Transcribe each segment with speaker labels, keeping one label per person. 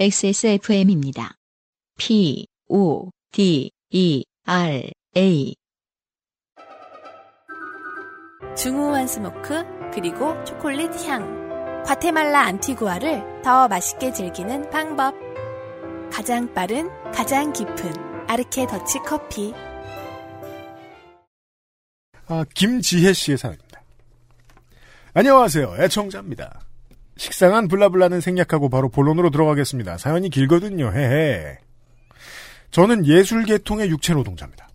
Speaker 1: XSFM입니다. P, O, D, E, R, A.
Speaker 2: 중후한 smoke 그리고 초콜릿 향 과테말라 안티구아를 더 맛있게 즐기는 방법 가장 빠른 가장 깊은 아르케 더치 커피
Speaker 3: 아, 김지혜 씨의 사연입니다. 안녕하세요. 애청자입니다. 식상한 블라블라는 생략하고 바로 본론으로 들어가겠습니다. 사연이 길거든요. 헤헤. 저는 예술계통의 육체노동자입니다.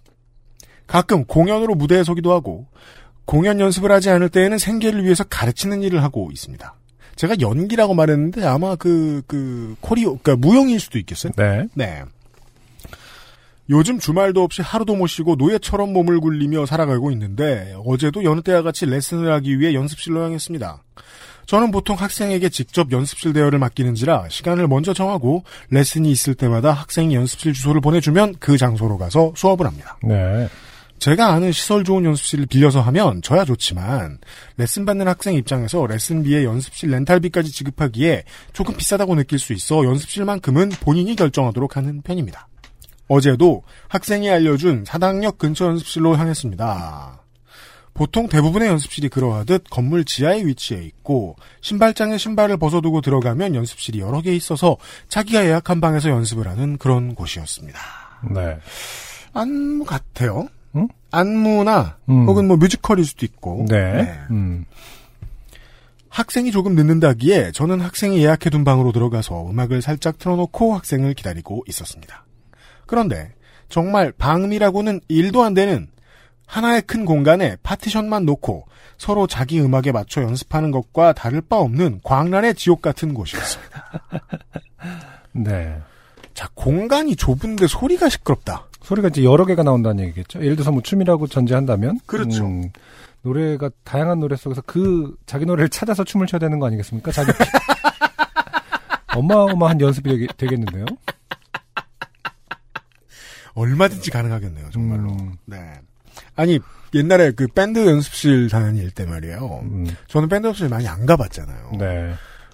Speaker 3: 가끔 공연으로 무대에 서기도 하고 공연 연습을 하지 않을 때에는 생계를 위해서 가르치는 일을 하고 있습니다. 제가 연기라고 말했는데 아마 그, 그, 코리오, 그니까 무용일 수도 있겠어요?
Speaker 4: 네.
Speaker 3: 네. 요즘 주말도 없이 하루도 못 쉬고 노예처럼 몸을 굴리며 살아가고 있는데 어제도 여느 때와 같이 레슨을 하기 위해 연습실로 향했습니다. 저는 보통 학생에게 직접 연습실 대여를 맡기는지라 시간을 먼저 정하고 레슨이 있을 때마다 학생이 연습실 주소를 보내주면 그 장소로 가서 수업을 합니다.
Speaker 4: 네.
Speaker 3: 제가 아는 시설 좋은 연습실을 빌려서 하면 저야 좋지만 레슨 받는 학생 입장에서 레슨비에 연습실 렌탈비까지 지급하기에 조금 비싸다고 느낄 수 있어 연습실만큼은 본인이 결정하도록 하는 편입니다. 어제도 학생이 알려준 사당역 근처 연습실로 향했습니다. 보통 대부분의 연습실이 그러하듯 건물 지하에 위치해 있고 신발장에 신발을 벗어두고 들어가면 연습실이 여러 개 있어서 자기가 예약한 방에서 연습을 하는 그런 곳이었습니다.
Speaker 4: 네.
Speaker 3: 안무 같아요.
Speaker 4: 응?
Speaker 3: 안무나
Speaker 4: 음.
Speaker 3: 혹은 뭐 뮤지컬일 수도 있고.
Speaker 4: 네. 음.
Speaker 3: 학생이 조금 늦는다기에 저는 학생이 예약해둔 방으로 들어가서 음악을 살짝 틀어놓고 학생을 기다리고 있었습니다. 그런데 정말 방음이라고는 일도 안 되는 하나의 큰 공간에 파티션만 놓고 서로 자기 음악에 맞춰 연습하는 것과 다를 바 없는 광란의 지옥 같은 곳이었습니다.
Speaker 4: 네.
Speaker 3: 자, 공간이 좁은데 소리가 시끄럽다.
Speaker 4: 소리가 이제 여러 개가 나온다는 얘기겠죠. 예를 들어서 뭐 춤이라고 전제한다면.
Speaker 3: 그렇죠.
Speaker 4: 음, 노래가 다양한 노래 속에서 그 자기 노래를 찾아서 춤을 춰야 되는 거 아니겠습니까? 자기 어마어마한 연습이 되겠, 되겠는데요.
Speaker 3: 얼마든지 가능하겠네요, 정말로.
Speaker 4: 음.
Speaker 3: 네. 아니, 옛날에 그 밴드 연습실 다닐 때 말이에요.
Speaker 4: 음,
Speaker 3: 저는 밴드 연습실 많이 안 가봤잖아요.
Speaker 4: 네.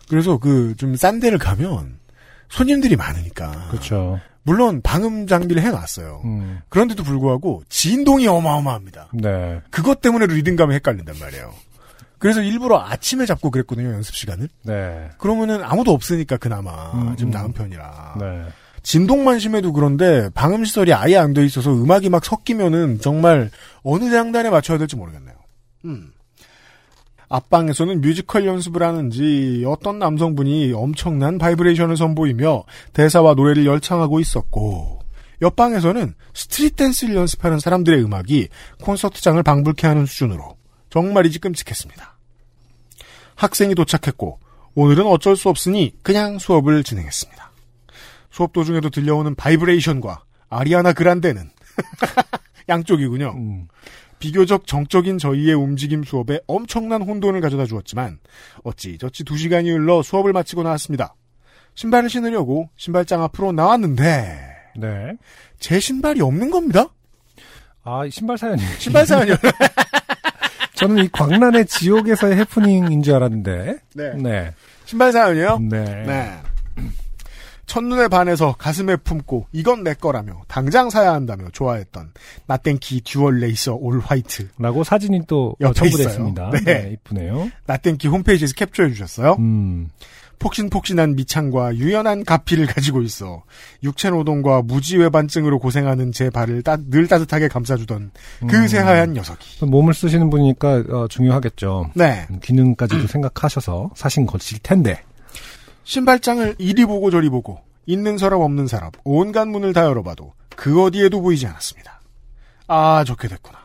Speaker 3: 그래서 그 좀 싼 데를 가면 손님들이 많으니까.
Speaker 4: 그렇죠.
Speaker 3: 물론 방음 장비를 해놨어요.
Speaker 4: 음,
Speaker 3: 그런데도 불구하고 진동이 어마어마합니다.
Speaker 4: 네.
Speaker 3: 그것 때문에 리듬감이 헷갈린단 말이에요. 그래서 일부러 아침에 잡고 그랬거든요, 연습 시간을.
Speaker 4: 네.
Speaker 3: 그러면은 아무도 없으니까 그나마
Speaker 4: 음,
Speaker 3: 좀
Speaker 4: 음.
Speaker 3: 나은 편이라.
Speaker 4: 네.
Speaker 3: 진동만 심해도 그런데 방음 시설이 아예 안 돼 있어서 음악이 막 섞이면은 정말 어느 장단에 맞춰야 될지 모르겠네요. 음. 앞방에서는 뮤지컬 연습을 하는지 어떤 남성분이 엄청난 바이브레이션을 선보이며 대사와 노래를 열창하고 있었고 옆방에서는 street dance를 연습하는 사람들의 음악이 콘서트장을 방불케 하는 수준으로 정말이지 끔찍했습니다. 학생이 도착했고 오늘은 어쩔 수 없으니 그냥 수업을 진행했습니다. 수업 도중에도 들려오는 바이브레이션과 아리아나 그란데는 양쪽이군요.
Speaker 4: 음,
Speaker 3: 비교적 정적인 저희의 움직임 수업에 엄청난 혼돈을 가져다 주었지만 어찌저찌 두 시간이 흘러 수업을 마치고 나왔습니다. 신발을 신으려고 신발장 앞으로 나왔는데
Speaker 4: 네.
Speaker 3: 제 신발이 없는 겁니다.
Speaker 4: 아, 이 신발 사연이.
Speaker 3: 신발 사연이요.
Speaker 4: 저는 이 광란의 지옥에서의 해프닝인 줄 알았는데.
Speaker 3: 네.
Speaker 4: 네.
Speaker 3: 신발 사연이요.
Speaker 4: 네.
Speaker 3: 네. 첫눈에 반해서 가슴에 품고 이건 내 거라며 당장 사야 한다며 좋아했던 나땡키 듀얼 레이서 all white
Speaker 4: 라고 사진이 또 첨부됐습니다.
Speaker 3: 네.
Speaker 4: 네. 이쁘네요.
Speaker 3: 나땡키 홈페이지에서 캡처해 주셨어요.
Speaker 4: 음.
Speaker 3: 폭신폭신한 밑창과 유연한 갑피를 가지고 있어 육체 노동과 무지외반증으로 고생하는 제 발을 따- 늘 따뜻하게 감싸주던 그
Speaker 4: 음.
Speaker 3: 새하얀 녀석이.
Speaker 4: 몸을 쓰시는 분이니까 어, 중요하겠죠.
Speaker 3: 네.
Speaker 4: 음, 기능까지도 생각하셔서 사신 것일 텐데.
Speaker 3: 신발장을 이리 보고 저리 보고 있는 사람 없는 사람 온갖 문을 다 열어봐도 그 어디에도 보이지 않았습니다. 아 좋게 됐구나.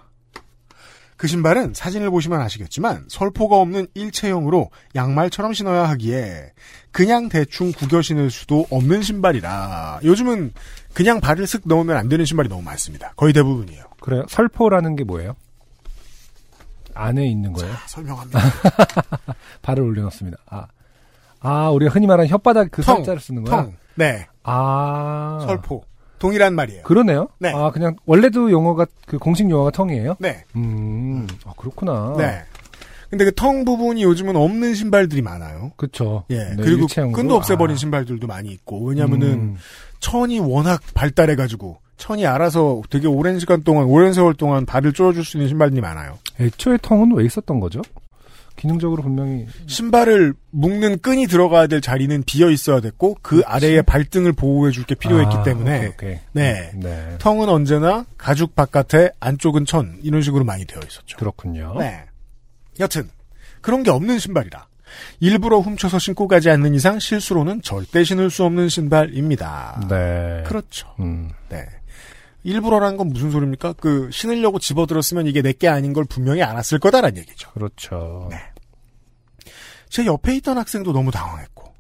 Speaker 3: 그 신발은 사진을 보시면 아시겠지만 설포가 없는 일체형으로 양말처럼 신어야 하기에 그냥 대충 구겨 신을 수도 없는 신발이라 요즘은 그냥 발을 쓱 넣으면 안 되는 신발이 너무 많습니다. 거의 대부분이에요.
Speaker 4: 그래요? 설포라는 게 뭐예요? 안에 있는 거예요?
Speaker 3: 자, 설명합니다.
Speaker 4: 발을 올려놓습니다. 아, 아 우리가 흔히 말하는 혓바닥 그
Speaker 3: 텅,
Speaker 4: 살자를 쓰는 거야?
Speaker 3: 텅. 네.
Speaker 4: 아,
Speaker 3: 설포. 동일한 말이에요.
Speaker 4: 그러네요.
Speaker 3: 네.
Speaker 4: 아 그냥 원래도 용어가 그 공식 용어가 텅이에요?
Speaker 3: 네.
Speaker 4: 음, 아, 그렇구나.
Speaker 3: 네. 근데 그 텅 부분이 요즘은 없는 신발들이 많아요.
Speaker 4: 그쵸.
Speaker 3: 예.
Speaker 4: 네,
Speaker 3: 그리고
Speaker 4: 일체형으로.
Speaker 3: 끈도 없애버린
Speaker 4: 아.
Speaker 3: 신발들도 많이 있고. 왜냐면은
Speaker 4: 음,
Speaker 3: 천이 워낙 발달해가지고 천이 알아서 되게 오랜 시간 동안 오랜 세월 동안 발을 쪼여줄 수 있는 신발들이 많아요.
Speaker 4: 애초에 텅은 왜 있었던 거죠? 기능적으로 분명히
Speaker 3: 신발을 묶는 끈이 들어가야 될 자리는 비어 있어야 됐고 그 아래에 발등을 보호해 줄 게 필요했기
Speaker 4: 아,
Speaker 3: 때문에
Speaker 4: 오케이, 오케이.
Speaker 3: 네.
Speaker 4: 네.
Speaker 3: 텅은 언제나 가죽 바깥에 안쪽은 천 이런 식으로 많이 되어 있었죠.
Speaker 4: 그렇군요.
Speaker 3: 네. 여튼 그런 게 없는 신발이라 일부러 훔쳐서 신고 가지 않는 이상 실수로는 절대 신을 수 없는 신발입니다.
Speaker 4: 네.
Speaker 3: 그렇죠.
Speaker 4: 음,
Speaker 3: 네. 일부러라는 건 무슨 소리입니까? 그 신으려고 집어들었으면 이게 내게 아닌 걸 분명히 알았을 거다라는 얘기죠.
Speaker 4: 그렇죠.
Speaker 3: 네. 제 옆에 있던 학생도 너무 당황했고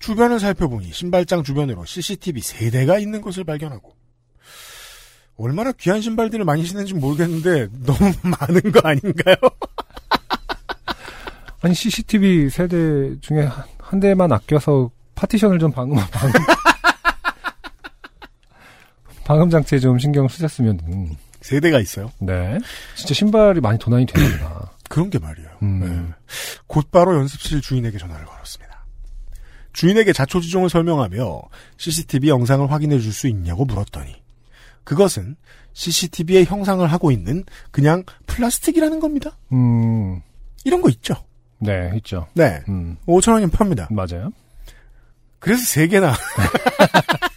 Speaker 3: 주변을 살펴보니 신발장 주변으로 CCTV 세 대가 있는 것을 발견하고 얼마나 귀한 신발들을 많이 신는지 모르겠는데 너무 많은 거 아닌가요?
Speaker 4: 아니 CCTV 세 대 중에 한, 한 대만 아껴서 파티션을 좀 방음 방음 방음 장치에 좀 신경 쓰셨으면 음,
Speaker 3: 세 대가 있어요.
Speaker 4: 네 진짜 신발이 많이 도난이 되는구나.
Speaker 3: 그런 게 말이에요.
Speaker 4: 음.
Speaker 3: 네. 곧바로 연습실 주인에게 전화를 걸었습니다. 주인에게 자초지종을 설명하며 CCTV 영상을 확인해 줄 수 있냐고 물었더니 그것은 CCTV의 형상을 하고 있는 그냥 플라스틱이라는 겁니다.
Speaker 4: 음,
Speaker 3: 이런 거 있죠.
Speaker 4: 네 있죠.
Speaker 3: 네.
Speaker 4: 음,
Speaker 3: 5천 원이면 팝니다.
Speaker 4: 맞아요.
Speaker 3: 그래서 세 개나.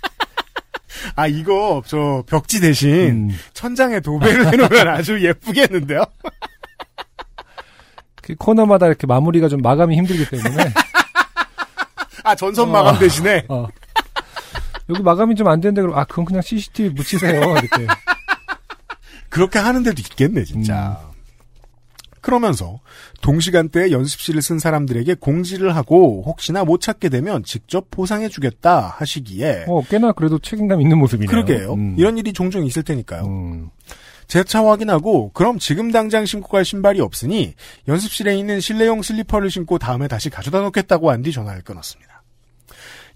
Speaker 3: 아 이거 저 벽지 대신
Speaker 4: 음,
Speaker 3: 천장에 도배를 해놓으면 아주 예쁘겠는데요?
Speaker 4: 그 코너마다 이렇게 마무리가 좀 마감이 힘들기 때문에
Speaker 3: 아 전선 마감
Speaker 4: 어.
Speaker 3: 대신에
Speaker 4: 어. 여기 마감이 좀 안 되는데 그럼 아 그럼 그냥 CCTV 묻히세요 이렇게.
Speaker 3: 그렇게 하는 데도 있겠네 진짜. 그러면서 동시간대에 연습실을 쓴 사람들에게 공지를 하고 혹시나 못 찾게 되면 직접 보상해 주겠다 하시기에
Speaker 4: 어 꽤나 그래도 책임감 있는 모습이네요.
Speaker 3: 그러게요.
Speaker 4: 음.
Speaker 3: 이런 일이 종종 있을 테니까요.
Speaker 4: 음,
Speaker 3: 재차 확인하고 그럼 지금 당장 신고 갈 신발이 없으니 연습실에 있는 실내용 슬리퍼를 신고 다음에 다시 가져다 놓겠다고 한뒤 전화를 끊었습니다.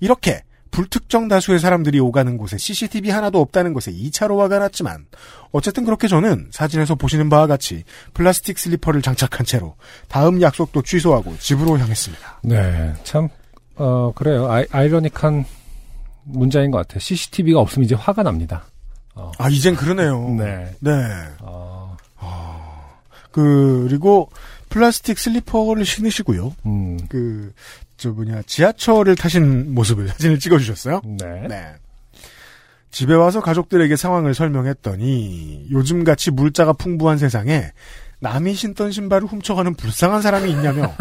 Speaker 3: 이렇게 불특정 다수의 사람들이 오가는 곳에 CCTV 하나도 없다는 것에 2차로 화가 났지만 어쨌든 그렇게 저는 사진에서 보시는 바와 같이 플라스틱 슬리퍼를 장착한 채로 다음 약속도 취소하고 집으로 향했습니다.
Speaker 4: 네, 참, 어, 그래요. 아이, 아이러닉한 문자인 것 같아요. CCTV가 없으면 이제 화가 납니다. 어,
Speaker 3: 아 이젠 그러네요.
Speaker 4: 네.
Speaker 3: 네.
Speaker 4: 어,
Speaker 3: 그리고 플라스틱 슬리퍼를 신으시고요.
Speaker 4: 음,
Speaker 3: 그 저 뭐냐 지하철을 타신 모습을 사진을 찍어주셨어요.
Speaker 4: 네.
Speaker 3: 네. 집에 와서 가족들에게 상황을 설명했더니 요즘같이 물자가 풍부한 세상에 남이 신던 신발을 훔쳐가는 불쌍한 사람이 있냐며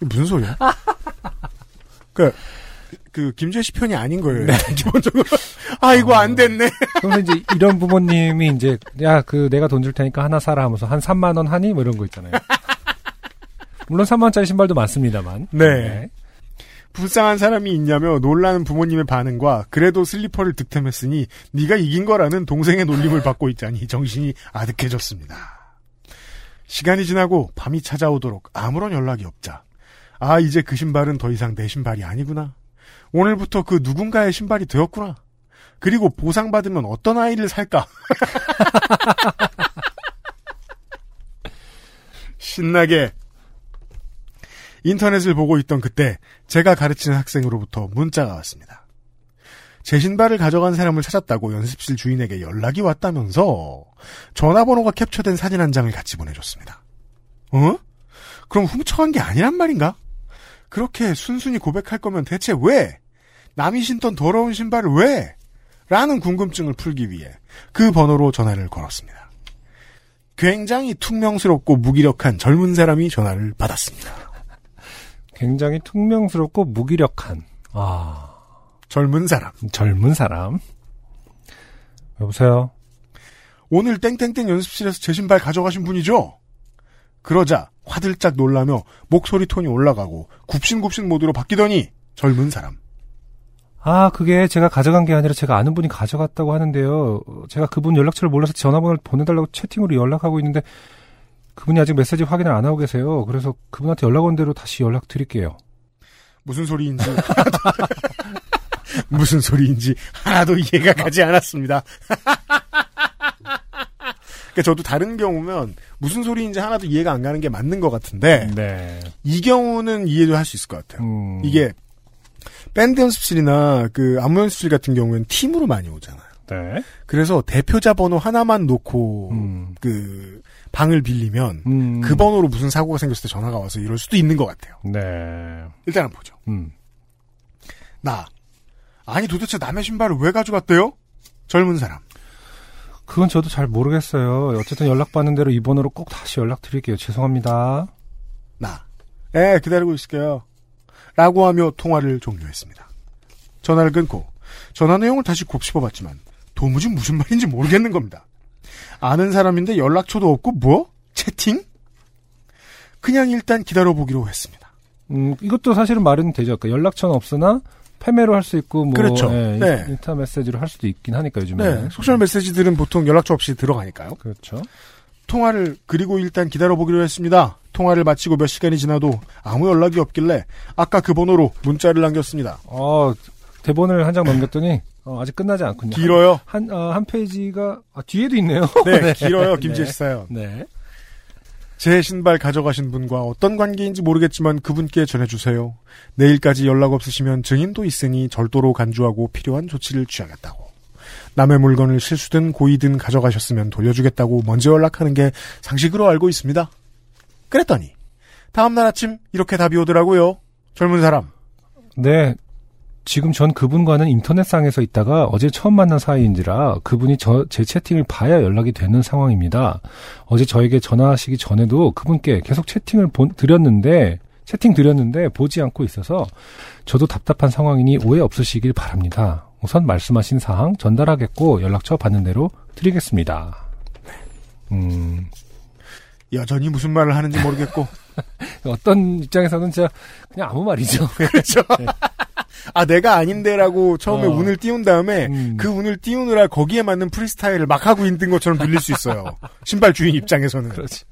Speaker 3: 무슨 소리야? 그, 그 김재시 편이 아닌 거예요. 기본적으로 아 이거 안 됐네.
Speaker 4: 그래서 이제 이런 부모님이 이제, 야, 그, 내가 돈 줄 테니까 하나 사라 하면서 한 3만 원 하니? 뭐 이런 거 있잖아요. 물론 3만 원짜리 신발도 많습니다만.
Speaker 3: 네. 불쌍한 사람이 있냐며 놀라는 부모님의 반응과 그래도 슬리퍼를 득템했으니 네가 이긴 거라는 동생의 놀림을 받고 있자니 정신이 아득해졌습니다. 시간이 지나고 밤이 찾아오도록 아무런 연락이 없자 아 이제 그 신발은 더 이상 내 신발이 아니구나. 오늘부터 그 누군가의 신발이 되었구나. 그리고 보상받으면 어떤 아이를 살까? 신나게 인터넷을 보고 있던 그때 제가 가르치는 학생으로부터 문자가 왔습니다. 제 신발을 가져간 사람을 찾았다고 연습실 주인에게 연락이 왔다면서 전화번호가 캡처된 사진 한 장을 같이 보내줬습니다. 어? 그럼 훔쳐간 게 아니란 말인가? 그렇게 순순히 고백할 거면 대체 왜? 남이 신던 더러운 신발을 왜? 라는 궁금증을 풀기 위해 그 번호로 전화를 걸었습니다. 굉장히 퉁명스럽고 무기력한 젊은 사람이 전화를 받았습니다.
Speaker 4: 굉장히 퉁명스럽고 무기력한, 아,
Speaker 3: 젊은 사람.
Speaker 4: 젊은 사람. 여보세요?
Speaker 3: 오늘 땡땡땡 연습실에서 제 신발 가져가신 분이죠? 그러자 화들짝 놀라며 목소리 톤이 올라가고 굽신굽신 모드로 바뀌더니 젊은 사람.
Speaker 4: 아, 그게 제가 가져간 게 아니라 제가 아는 분이 가져갔다고 하는데요. 어, 제가 그분 연락처를 몰라서 전화번호를 보내달라고 채팅으로 연락하고 있는데 그분이 아직 메시지 확인을 안 하고 계세요. 그래서 그분한테 연락 온 대로 다시 연락 드릴게요.
Speaker 3: 무슨 소리인지 무슨 소리인지 하나도 이해가 가지 않았습니다. 그러니까 저도 다른 경우면 무슨 소리인지 하나도 이해가 안 가는 게 맞는 것 같은데
Speaker 4: 네.
Speaker 3: 이 경우는 이해도 할 수 있을 것 같아요.
Speaker 4: 음.
Speaker 3: 이게 밴드 연습실이나 그 안무 연습실 같은 경우에는 팀으로 많이 오잖아요.
Speaker 4: 네.
Speaker 3: 그래서 대표자 번호 하나만 놓고
Speaker 4: 음.
Speaker 3: 그 방을 빌리면
Speaker 4: 음.
Speaker 3: 그 번호로 무슨 사고가 생겼을 때 전화가 와서 이럴 수도 있는 것 같아요.
Speaker 4: 네.
Speaker 3: 일단은 보죠.
Speaker 4: 음.
Speaker 3: 나 아니 도대체 남의 신발을 왜 가져갔대요? 젊은 사람.
Speaker 4: 그건 저도 잘 모르겠어요. 어쨌든 연락받는 대로 이 번호로 꼭 다시 연락드릴게요. 죄송합니다.
Speaker 3: 나. 예, 기다리고 있을게요. 라고 하며 통화를 종료했습니다. 전화를 끊고 전화 내용을 다시 곱씹어봤지만 도무지 무슨 말인지 모르겠는 겁니다. 아는 사람인데 연락처도 없고 뭐? 채팅? 그냥 일단 기다려보기로 했습니다.
Speaker 4: 음, 이것도 사실은 말은 되죠. 그러니까 연락처는 없으나 페메로 할 수 있고 뭐
Speaker 3: 그렇죠.
Speaker 4: 예,
Speaker 3: 네.
Speaker 4: 인- 인스타 메시지로 할 수도 있긴 하니까 요즘에.
Speaker 3: 네, social 메시지들은 보통 연락처 없이 들어가니까요.
Speaker 4: 그렇죠.
Speaker 3: 통화를 그리고 일단 기다려보기로 했습니다. 통화를 마치고 몇 시간이 지나도 아무 연락이 없길래 아까 그 번호로 문자를 남겼습니다.
Speaker 4: 어, 대본을 한 장 넘겼더니 어, 아직 끝나지 않군요.
Speaker 3: 길어요.
Speaker 4: 한, 어, 한 페이지가 아, 뒤에도 있네요.
Speaker 3: 네, 길어요. 김재 씨 사연.
Speaker 4: 네.
Speaker 3: 제 신발 가져가신 분과 어떤 관계인지 모르겠지만 그분께 전해주세요. 내일까지 연락 없으시면 증인도 있으니 절도로 간주하고 필요한 조치를 취하겠다고. 남의 물건을 실수든 고의든 가져가셨으면 돌려주겠다고 먼저 연락하는 게 상식으로 알고 있습니다. 그랬더니 다음날 아침 이렇게 답이 오더라고요. 젊은 사람.
Speaker 4: 네. 지금 전 그분과는 인터넷상에서 있다가 어제 처음 만난 사이인지라 그분이 저, 제 채팅을 봐야 연락이 되는 상황입니다. 어제 저에게 전화하시기 전에도 그분께 계속 채팅을 본, 드렸는데, 채팅 드렸는데 보지 않고 있어서 저도 답답한 상황이니 오해 없으시길 바랍니다. 우선 말씀하신 사항 전달하겠고 연락처 받는 대로 드리겠습니다. 음,
Speaker 3: 여전히 무슨 말을 하는지 모르겠고.
Speaker 4: 어떤 입장에서는 진짜 그냥 아무 말이죠.
Speaker 3: 그렇죠. 아 내가 아닌데라고 처음에
Speaker 4: 어.
Speaker 3: 운을 띄운 다음에
Speaker 4: 음.
Speaker 3: 그 운을 띄우느라 거기에 맞는 프리스타일을 막 하고 있는 것처럼 들릴 수 있어요. 신발 주인 입장에서는.
Speaker 4: 그렇죠.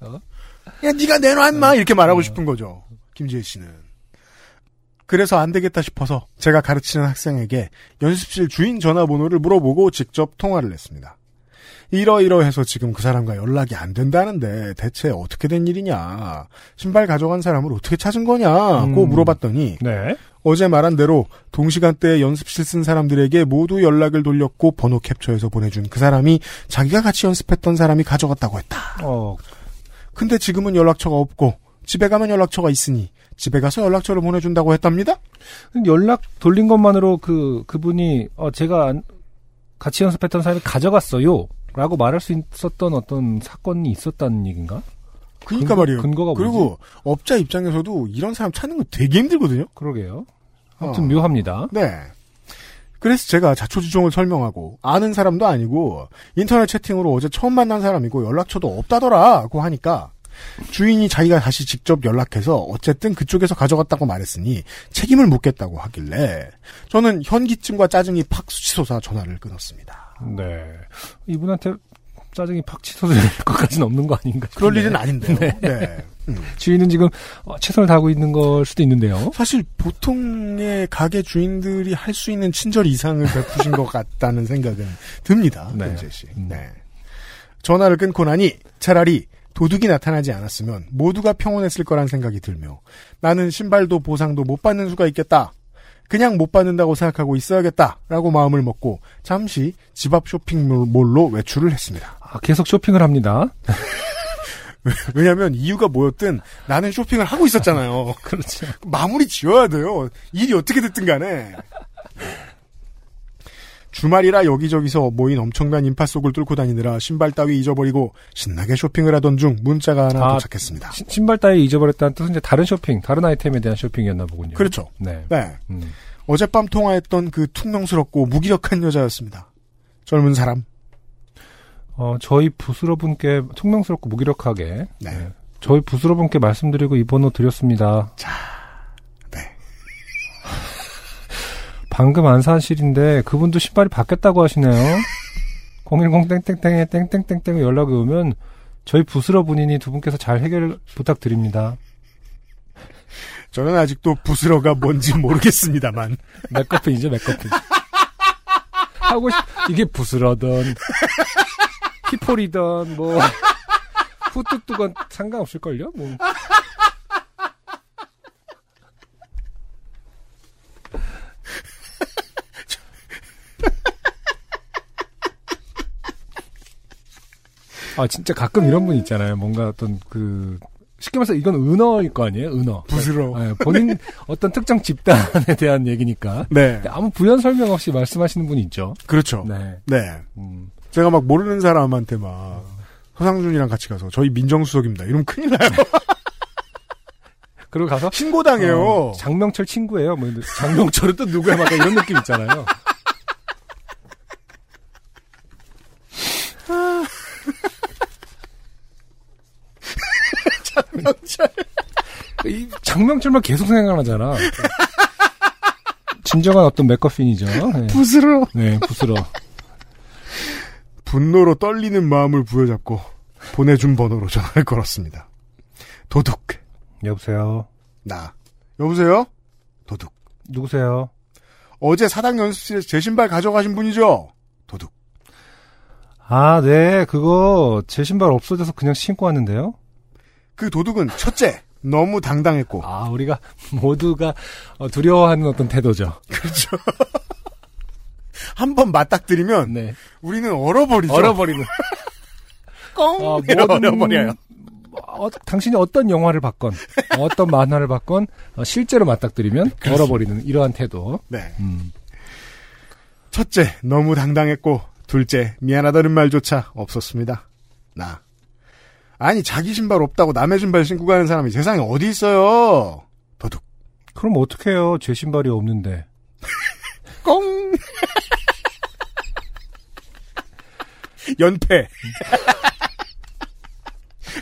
Speaker 3: 야, 네가 내놔 임마 이렇게 말하고 싶은 거죠. 김지혜 씨는. 그래서 안 되겠다 싶어서 제가 가르치는 학생에게 연습실 주인 전화번호를 물어보고 직접 통화를 했습니다. 이러이러해서 지금 그 사람과 연락이 안 된다는데 대체 어떻게 된 일이냐. 신발 가져간 사람을 어떻게 찾은 거냐고
Speaker 4: 음.
Speaker 3: 물어봤더니
Speaker 4: 네.
Speaker 3: 어제 말한 대로 동시간대에 연습실 쓴 사람들에게 모두 연락을 돌렸고 번호 캡처해서 보내준 그 사람이 자기가 같이 연습했던 사람이 가져갔다고 했다.
Speaker 4: 어,
Speaker 3: 근데 지금은 연락처가 없고 집에 가면 연락처가 있으니 집에 가서 연락처를 보내준다고 했답니다.
Speaker 4: 연락 돌린 것만으로 그 그분이 어 제가 안- 같이 연습했던 사람이 가져갔어요 라고 말할 수 있었던 어떤 사건이 있었다는 얘기인가? 근거-
Speaker 3: 말이에요.
Speaker 4: 근거가 뭐지?
Speaker 3: 그리고 업자 입장에서도 이런 사람 찾는 거 되게 힘들거든요.
Speaker 4: 그러게요. 아무튼
Speaker 3: 어.
Speaker 4: 묘합니다.
Speaker 3: 네. 그래서 제가 자초지종을 설명하고 아는 사람도 아니고 인터넷 채팅으로 어제 처음 만난 사람이고 연락처도 없다더라고 하니까 주인이 자기가 다시 직접 연락해서 어쨌든 그쪽에서 가져갔다고 말했으니 책임을 묻겠다고 하길래 저는 현기증과 짜증이 팍 수치솟아 전화를 끊었습니다.
Speaker 4: 네. 이분한테 짜증이 팍 치솟을 것까지는 없는 거 아닌가?
Speaker 3: 그럴
Speaker 4: 싶은데.
Speaker 3: 일은 아닌데요. 네. 음.
Speaker 4: 주인은 지금 어, 최선을 다하고 있는 걸 수도 있는데요.
Speaker 3: 사실 보통의 가게 주인들이 할 수 있는 친절 이상을 베푸신 것 같다는 생각은 듭니다.
Speaker 4: 네.
Speaker 3: 씨.
Speaker 4: 음.
Speaker 3: 네. 전화를 끊고 나니 차라리 도둑이 나타나지 않았으면 모두가 평온했을 거란 생각이 들며 나는 신발도 보상도 못 받는 수가 있겠다. 그냥 못 받는다고 생각하고 있어야겠다라고 마음을 먹고 잠시 집 앞 쇼핑몰로 외출을 했습니다.
Speaker 4: 아, 계속 쇼핑을 합니다.
Speaker 3: 왜냐하면 이유가 뭐였든 나는 쇼핑을 하고 있었잖아요.
Speaker 4: 그렇죠.
Speaker 3: 마무리 지어야 돼요. 일이 어떻게 됐든 간에. 주말이라 여기저기서 모인 엄청난 인파 속을 뚫고 다니느라 신발 따위 잊어버리고 신나게 쇼핑을 하던 중 문자가 하나
Speaker 4: 아,
Speaker 3: 도착했습니다.
Speaker 4: 시- 신발 따위 잊어버렸다는 뜻은 이제 다른 쇼핑, 다른 아이템에 대한 쇼핑이었나 보군요.
Speaker 3: 그렇죠.
Speaker 4: 네.
Speaker 3: 네.
Speaker 4: 음.
Speaker 3: 어젯밤 통화했던 그 퉁명스럽고 무기력한 여자였습니다. 젊은 사람.
Speaker 4: 어, 저희 부스러분께 퉁명스럽고 무기력하게
Speaker 3: 네.
Speaker 4: 네. 저희 부스러분께 말씀드리고 이 번호 드렸습니다.
Speaker 3: 네.
Speaker 4: 방금 안 사실인데 그분도 신발이 바뀌었다고 하시네요. 010 땡땡땡에 땡땡땡땡 연락이 오면 저희 부스러 분이니 두 분께서 잘 해결 부탁드립니다.
Speaker 3: 저는 아직도 부스러가 뭔지 모르겠습니다만.
Speaker 4: 맥커핀이죠, 맥커핀. 하고 싶, 이게 부스러던. 히폴이던 뭐 후뚜뚜건 상관없을걸요? 뭐. 아 진짜 가끔 이런 분 있잖아요. 뭔가 어떤 그 쉽게 말해서 이건 은어일 거 아니에요? 은어.
Speaker 3: 부스러워.
Speaker 4: 네, 본인 어떤 특정 집단에 대한 얘기니까
Speaker 3: 네.
Speaker 4: 아무 부연 설명 없이 말씀하시는 분이 있죠.
Speaker 3: 그렇죠.
Speaker 4: 네.
Speaker 3: 네.
Speaker 4: 음.
Speaker 3: 제가 막 모르는 사람한테 막 서상준이랑 같이 가서 저희 민정수석입니다. 이러면 큰일 나요.
Speaker 4: 그리고 가서
Speaker 3: 신고당해요.
Speaker 4: 어, 장명철 친구예요. 뭐 장명철은 또 누구야? 막 이런 느낌 있잖아요.
Speaker 3: 장명철.
Speaker 4: 이 장명철만 계속 생각나잖아. 진정한 어떤 맥커핀이죠. 네,
Speaker 3: 부스러.
Speaker 4: 네 부스러.
Speaker 3: 분노로 떨리는 마음을 부여잡고 보내준 번호로 전화를 걸었습니다. 도둑.
Speaker 4: 여보세요.
Speaker 3: 나. 여보세요? 도둑.
Speaker 4: 누구세요?
Speaker 3: 어제 사당 연습실에서 제 신발 가져가신 분이죠? 도둑.
Speaker 4: 아, 네. 그거 제 신발 없어져서 그냥 신고 왔는데요.
Speaker 3: 그 도둑은 첫째, 너무 당당했고.
Speaker 4: 아, 우리가 모두가 어, 두려워하는 어떤 태도죠.
Speaker 3: 그렇죠. 한 번 맞닥뜨리면
Speaker 4: 네.
Speaker 3: 우리는 얼어버리죠.
Speaker 4: 얼어버리는.
Speaker 3: 꽁!
Speaker 4: 어, 모든-
Speaker 3: 얼어버려요.
Speaker 4: 어, 당신이 어떤 영화를 봤건, 어떤 만화를 봤건, 어, 실제로 맞닥뜨리면 얼어버리는 이러한 태도.
Speaker 3: 네.
Speaker 4: 음.
Speaker 3: 첫째, 너무 당당했고, 둘째, 미안하다는 말조차 없었습니다. 나. 아니, 자기 신발 없다고 남의 신발 신고 가는 사람이 세상에 어디 있어요? 도둑.
Speaker 4: 그럼 어떡해요? 제 신발이 없는데.
Speaker 3: 꽁! 연패.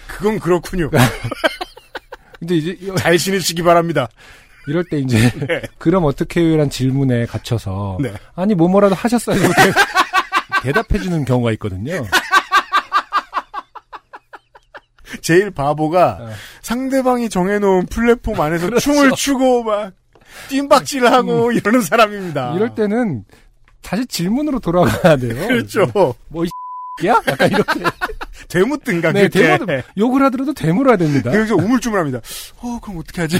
Speaker 3: 그건 그렇군요.
Speaker 4: 근데 이제 이-
Speaker 3: 잘 신으시기 바랍니다.
Speaker 4: 이럴 때 이제 그럼 어떡해요란 질문에 갇혀서
Speaker 3: 네.
Speaker 4: 아니 뭐 뭐라도 하셨어요. 대답해 주는 경우가 있거든요.
Speaker 3: 제일 바보가
Speaker 4: 어.
Speaker 3: 상대방이 정해놓은 플랫폼 안에서
Speaker 4: 그렇죠.
Speaker 3: 춤을 추고 막 뜀박질하고 이러는 사람입니다.
Speaker 4: 이럴 때는 다시 질문으로 돌아가야 돼요.
Speaker 3: 그렇죠.
Speaker 4: 뭐이 야? 약간 이렇게
Speaker 3: 되묻든가
Speaker 4: 네,
Speaker 3: 그렇게.
Speaker 4: 대물 욕을 하더라도 되물어야 됩니다.
Speaker 3: 그래서 우물쭈물합니다. 어 그럼 어떻게 하지?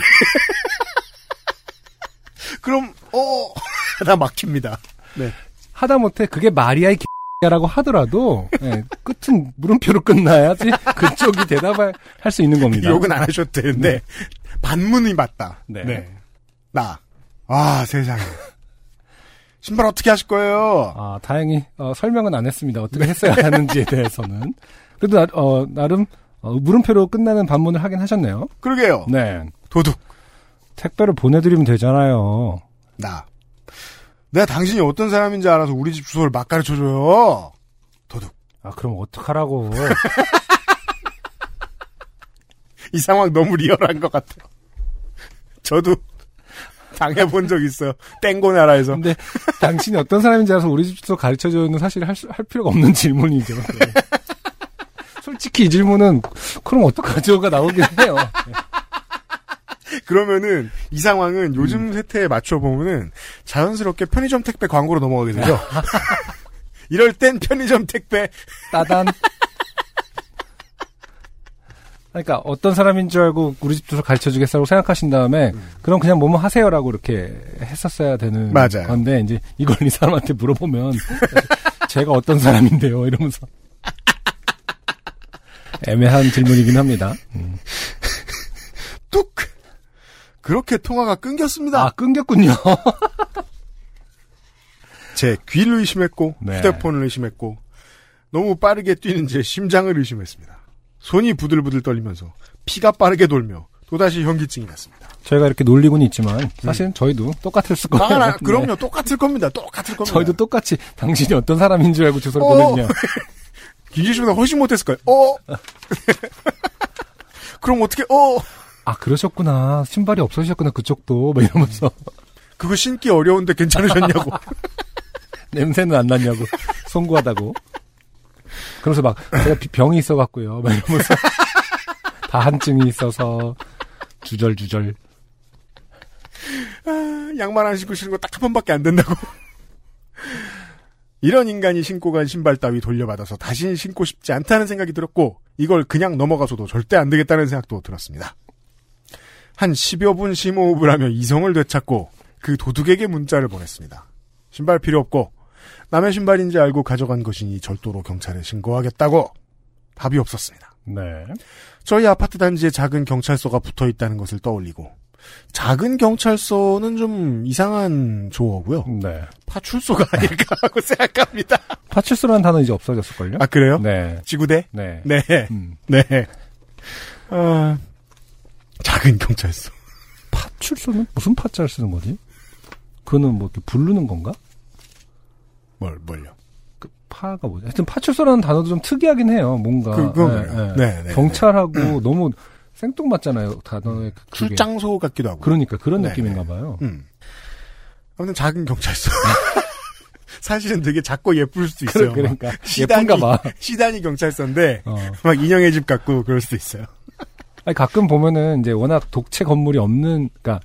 Speaker 3: 그럼 어 하다 막힙니다. 네.
Speaker 4: 하다못해 그게 개 라고 하더라도 예, 끝은 물음표로 끝나야지 그쪽이 대답할 할수 있는 겁니다.
Speaker 3: 욕은 안 하셔도 되는데 반문이 맞다.
Speaker 4: 네.
Speaker 3: 나. 아 세상에. 신발 어떻게 하실 거예요?
Speaker 4: 아, 다행히 어, 설명은 안 했습니다. 어떻게 했어야 하는지에 대해서는. 그래도 나, 어, 나름 어, 물음표로 끝나는 반문을 하긴 하셨네요.
Speaker 3: 그러게요.
Speaker 4: 네.
Speaker 3: 도둑.
Speaker 4: 택배를 보내드리면 되잖아요.
Speaker 3: 나. 내가 당신이 어떤 사람인지 알아서 우리 집 주소를 막 가르쳐줘요. 도둑.
Speaker 4: 아, 그럼 어떡하라고.
Speaker 3: 이 상황 너무 리얼한 것 같아요. 저도 당해본 적 있어요. 땡고 나라에서.
Speaker 4: 근데 당신이 어떤 사람인지 알아서 우리 집 주소 가르쳐줘는 사실 할, 수- 할 필요가 없는 질문이죠. 네. 솔직히 이 질문은 그럼 어떡하죠가 나오긴 해요.
Speaker 3: 그러면은 이 상황은 요즘 세태에 맞춰 보면은 자연스럽게 편의점 택배 광고로 넘어가게 되죠. 이럴 땐 편의점 택배
Speaker 4: 따단. 그러니까 어떤 사람인 줄 알고 우리 집 주소 가르쳐 주겠다고 생각하신 다음에 그럼 그냥 뭐뭐 하세요라고 이렇게 했었어야 되는
Speaker 3: 맞아요.
Speaker 4: 건데 이제 이걸 이 사람한테 물어보면 제가 어떤 사람인데요 이러면서 애매한 질문이긴 합니다. 음.
Speaker 3: 뚝 그렇게 통화가 끊겼습니다.
Speaker 4: 아 끊겼군요.
Speaker 3: 제 귀를 의심했고
Speaker 4: 네.
Speaker 3: 휴대폰을 의심했고 너무 빠르게 뛰는 제 심장을 의심했습니다. 손이 부들부들 떨리면서 피가 빠르게 돌며 또다시 현기증이 났습니다.
Speaker 4: 저희가 이렇게 놀리고는 있지만 사실은 저희도 똑같았을 거예요.
Speaker 3: 아, 나,
Speaker 4: 네.
Speaker 3: 그럼요. 똑같을 겁니다. 똑같을 겁니다.
Speaker 4: 저희도 똑같이 당신이 어떤 사람인 줄 알고 주소를
Speaker 3: 어.
Speaker 4: 보냈냐.
Speaker 3: 김진 씨보다 훨씬 못했을 거예요. 어? 그럼 어떻게, 어?
Speaker 4: 아 그러셨구나. 신발이 없어지셨구나 그쪽도 막 이러면서
Speaker 3: 그거 신기 어려운데 괜찮으셨냐고.
Speaker 4: 냄새는 안 났냐고 송구하다고. 그래서 막 제가 비- 병이 있어갖고요. 막 이러면서 다한증이 있어서 주절주절.
Speaker 3: 아, 양말 안 신고 신는 거 딱 한 번밖에 안 된다고. 이런 인간이 신고 간 신발 따위 돌려받아서 다시는 신고 싶지 않다는 생각이 들었고 이걸 그냥 넘어가서도 절대 안 되겠다는 생각도 들었습니다. 한 10여 분 심호흡을 하며 이성을 되찾고 그 도둑에게 문자를 보냈습니다. 신발 필요 없고 남의 신발인지 알고 가져간 것이니 절도로 경찰에 신고하겠다고 답이 없었습니다.
Speaker 4: 네.
Speaker 3: 저희 아파트 단지에 작은 경찰서가 붙어 있다는 것을 떠올리고 작은 경찰서는 좀 이상한 조어고요.
Speaker 4: 네.
Speaker 3: 파출소가 아닐까 하고 생각합니다.
Speaker 4: 파출소라는 단어 이제 없어졌을걸요?
Speaker 3: 아 그래요?
Speaker 4: 네.
Speaker 3: 지구대?
Speaker 4: 네.
Speaker 3: 네,
Speaker 4: 음.
Speaker 3: 네. 어, 작은 경찰서.
Speaker 4: 파출소는 무슨 파자를 쓰는 거지? 그거는 뭐 이렇게 부르는 건가?
Speaker 3: 뭘 뭘요?
Speaker 4: 그 파가 뭐지? 하여튼 파출소라는 단어도 좀 특이하긴 해요. 뭔가
Speaker 3: 그- 그래요. 네, 네,
Speaker 4: 경찰하고 너무 생뚱맞잖아요. 단어의 그- 그게.
Speaker 3: 출장소 같기도 하고.
Speaker 4: 그러니까 그런
Speaker 3: 네,
Speaker 4: 느낌인가 봐요.
Speaker 3: 음. 아무튼 작은 경찰서. 사실은 되게 작고 예쁠 수도 있어요.
Speaker 4: 그러니까
Speaker 3: 시단이,
Speaker 4: 예쁜가 봐.
Speaker 3: 시단이 경찰서인데
Speaker 4: 어.
Speaker 3: 막 인형의 집 같고 그럴 수도 있어요.
Speaker 4: 아니, 가끔 보면은 이제 워낙 독채 건물이 없는, 그러니까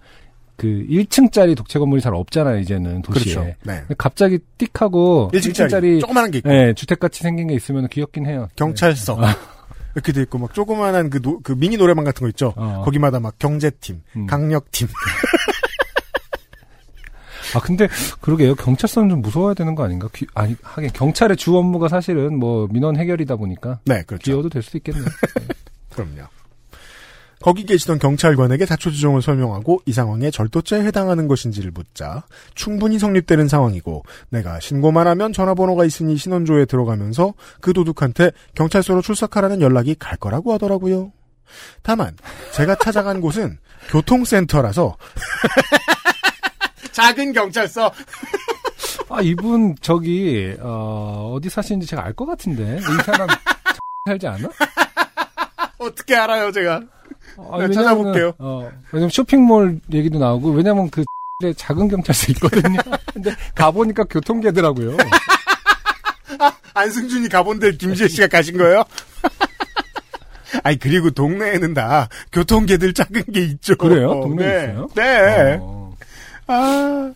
Speaker 4: 그 1층짜리 독채 건물이 잘 없잖아요. 이제는 도시에.
Speaker 3: 그렇죠. 네.
Speaker 4: 갑자기 띡하고
Speaker 3: 1층짜리,
Speaker 4: 1층짜리
Speaker 3: 조그만한 게 있고
Speaker 4: 네, 주택같이 생긴 게 있으면 귀엽긴 해요.
Speaker 3: 경찰서
Speaker 4: 아.
Speaker 3: 이렇게 돼 있고 막 조그만한 그, 노- 그 미니 노래방 같은 거 있죠.
Speaker 4: 어.
Speaker 3: 거기마다 막 경제팀,
Speaker 4: 음.
Speaker 3: 강력팀.
Speaker 4: 아 근데 그러게요. 경찰서는 좀 무서워야 되는 거 아닌가? 귀- 아니 하긴 경찰의 주 업무가 사실은 뭐 민원 해결이다 보니까
Speaker 3: 네, 그렇죠.
Speaker 4: 귀여워도 될 수도 있겠네요.
Speaker 3: 그럼요. 거기 계시던 경찰관에게 자초지종을 설명하고 이 상황에 절도죄에 해당하는 것인지를 묻자 충분히 성립되는 상황이고 내가 신고만 하면 전화번호가 있으니 신원조에 들어가면서 그 도둑한테 경찰서로 출석하라는 연락이 갈 거라고 하더라고요. 다만 제가 찾아간 곳은 교통센터라서 작은 경찰서
Speaker 4: 아 이분 저기 어, 어디 사시는지 제가 알 것 같은데 이 사람 살지 않아?
Speaker 3: 어떻게 알아요 제가
Speaker 4: 아,
Speaker 3: 네,
Speaker 4: 왜냐면은,
Speaker 3: 찾아볼게요.
Speaker 4: 어, 왜냐면 쇼핑몰 얘기도 나오고 왜냐면 그 에 작은 경찰서 있거든요. 근데 가보니까 교통계더라고요.
Speaker 3: 안승준이 가본 데 김지혜 씨가 가신 거예요? 아니 그리고 동네에는 다 교통개들 작은 게 있죠.
Speaker 4: 그래요? 동네에
Speaker 3: 네.
Speaker 4: 있어요?
Speaker 3: 네.
Speaker 4: 어.
Speaker 3: 아,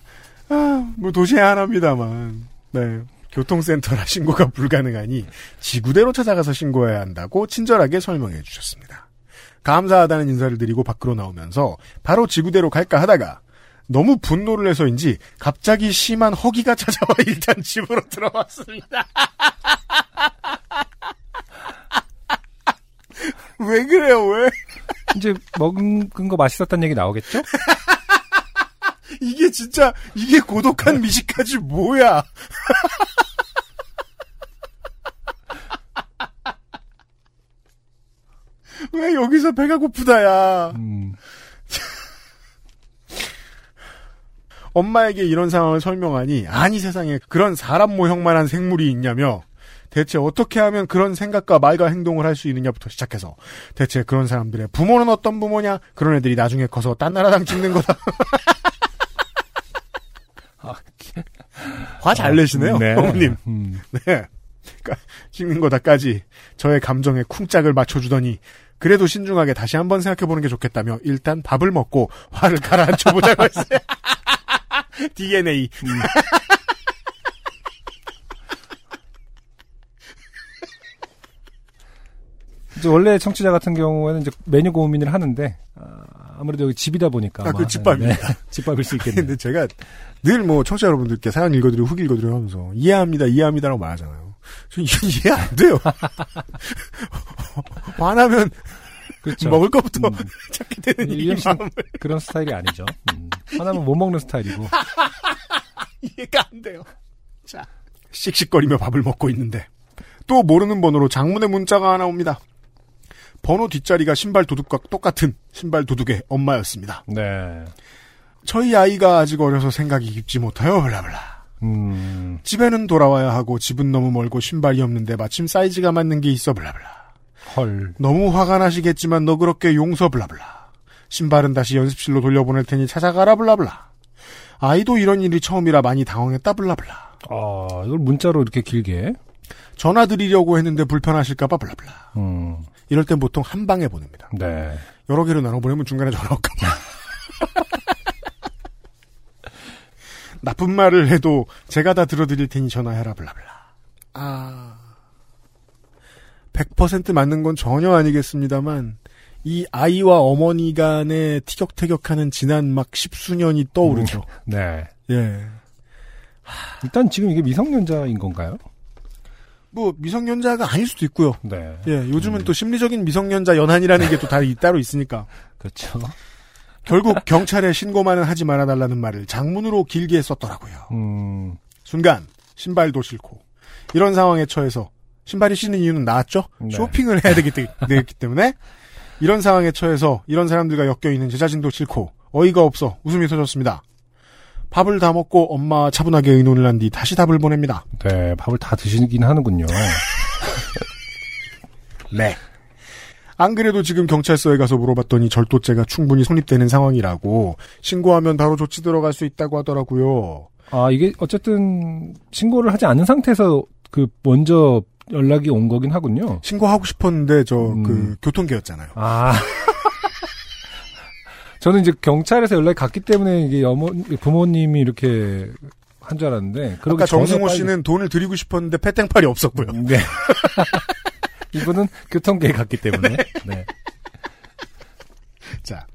Speaker 3: 아, 뭐 도시에 하나입니다만. 네. 교통센터라 신고가 불가능하니 지구대로 찾아가서 신고해야 한다고 친절하게 설명해 주셨습니다. 감사하다는 인사를 드리고 밖으로 나오면서 바로 지구대로 갈까 하다가 너무 분노를 해서인지 갑자기 심한 허기가 찾아와 일단 집으로 들어왔습니다. 왜 그래요, 왜?
Speaker 4: 이제 먹은 거 맛있었다는 얘기 나오겠죠?
Speaker 3: 이게 진짜, 이게 고독한 미식가지 뭐야? 왜 여기서 배가 고프다야?
Speaker 4: 음,
Speaker 3: 엄마에게 이런 상황을 설명하니 아니 세상에 그런 사람 모형만한 생물이 있냐며 대체 어떻게 하면 그런 생각과 말과 행동을 할 수 있느냐부터 시작해서 대체 그런 사람들의 부모는 어떤 부모냐 그런 애들이 나중에 커서 딴 나라당 찍는 거다 화 잘 내시네요
Speaker 4: 네.
Speaker 3: 어머님
Speaker 4: 음.
Speaker 3: 네 까- 찍는 거다까지 저의 감정에 쿵짝을 맞춰주더니 그래도 신중하게 다시 한번 생각해보는 게 좋겠다며 일단 밥을 먹고 화를 가라앉혀보자고 했어요 DNA
Speaker 4: 이제 원래 청취자 같은 경우에는 이제 메뉴 고민을 하는데 아, 무래도 여기 집이다 보니까
Speaker 3: 아, 그 집밥입니다.
Speaker 4: 네, 집밥일 수 있겠네요.
Speaker 3: 근데 제가 늘 뭐 청취자 여러분들께 사연 읽어드리고 후기 읽어드리고 하면서 이해합니다, 이해합니다라고 말하잖아요. 저 이해 이해 안 돼요. 화나면
Speaker 4: 그렇죠.
Speaker 3: 먹을 것부터
Speaker 4: 음.
Speaker 3: 찾게 되는 이 마음을
Speaker 4: 그런 스타일이 아니죠. 음. 하나면 못 먹는 스타일이고.
Speaker 3: 이해가 안 돼요. 자, 씩씩거리며 밥을 먹고 있는데 또 모르는 번호로 장문의 문자가 하나 옵니다. 번호 뒷자리가 신발 도둑과 똑같은 신발 도둑의 엄마였습니다.
Speaker 4: 네.
Speaker 3: 저희 아이가 아직 어려서 생각이 깊지 못하여 블라블라.
Speaker 4: 음.
Speaker 3: 집에는 돌아와야 하고 집은 너무 멀고 신발이 없는데 마침 사이즈가 맞는 게 있어 블라블라.
Speaker 4: 헐.
Speaker 3: 너무 화가 나시겠지만 너 그렇게 용서 블라블라. 신발은 다시 연습실로 돌려보낼 테니 찾아가라 블라블라. 아이도 이런 일이 처음이라 많이 당황했다 블라블라.
Speaker 4: 아, 이걸 문자로 이렇게 길게.
Speaker 3: 전화 드리려고 했는데 불편하실까봐 블라블라.
Speaker 4: 음.
Speaker 3: 이럴 땐 보통 한 방에 보냅니다.
Speaker 4: 네.
Speaker 3: 여러 개로 나눠 보내면 중간에 전화 올까봐. 나쁜 말을 해도 제가 다 들어드릴 테니 전화해라 블라블라. 아. 100% 맞는 건 전혀 아니겠습니다만 이 아이와 어머니 간의 티격태격하는 지난 막 십수년이 떠오르죠.
Speaker 4: 네.
Speaker 3: 예.
Speaker 4: 일단 지금 이게 미성년자인 건가요?
Speaker 3: 뭐 미성년자가 아닐 수도 있고요.
Speaker 4: 네.
Speaker 3: 예, 요즘은 또 심리적인 미성년자 연한이라는 게 또 다 따로 있으니까.
Speaker 4: 그렇죠.
Speaker 3: 결국 경찰에 신고만은 하지 말아달라는 말을 장문으로 길게 썼더라고요.
Speaker 4: 음,
Speaker 3: 순간 신발도 싫고 이런 상황에 처해서 신발이 신는 이유는 나왔죠.
Speaker 4: 네.
Speaker 3: 쇼핑을 해야 되기, 때- 되기 때문에 이런 상황에 처해서 이런 사람들과 엮여 있는 제 자신도 싫고 어이가 없어 웃음이 터졌습니다. 밥을 다 먹고 엄마와 차분하게 의논을 한 뒤 다시 답을 보냅니다.
Speaker 4: 네, 밥을 다 드시긴 하는군요.
Speaker 3: 네. 안 그래도 지금 경찰서에 가서 물어봤더니 절도죄가 충분히 성립되는 상황이라고 신고하면 바로 조치 들어갈 수 있다고 하더라고요.
Speaker 4: 아, 이게 어쨌든 신고를 하지 않은 상태에서 그 먼저 연락이 온 거긴 하군요.
Speaker 3: 신고하고 싶었는데 저
Speaker 4: 음.
Speaker 3: 그 교통계였잖아요.
Speaker 4: 아. 저는 이제 경찰에서 연락이 갔기 때문에 이게 어머, 부모님이 이렇게 한 줄 알았는데.
Speaker 3: 아까 정승호 씨는 돈을 드리고 싶었는데 패땡팔이 없었고요.
Speaker 4: 네. 이분은 교통계에 갔기 때문에. 네.
Speaker 3: 자.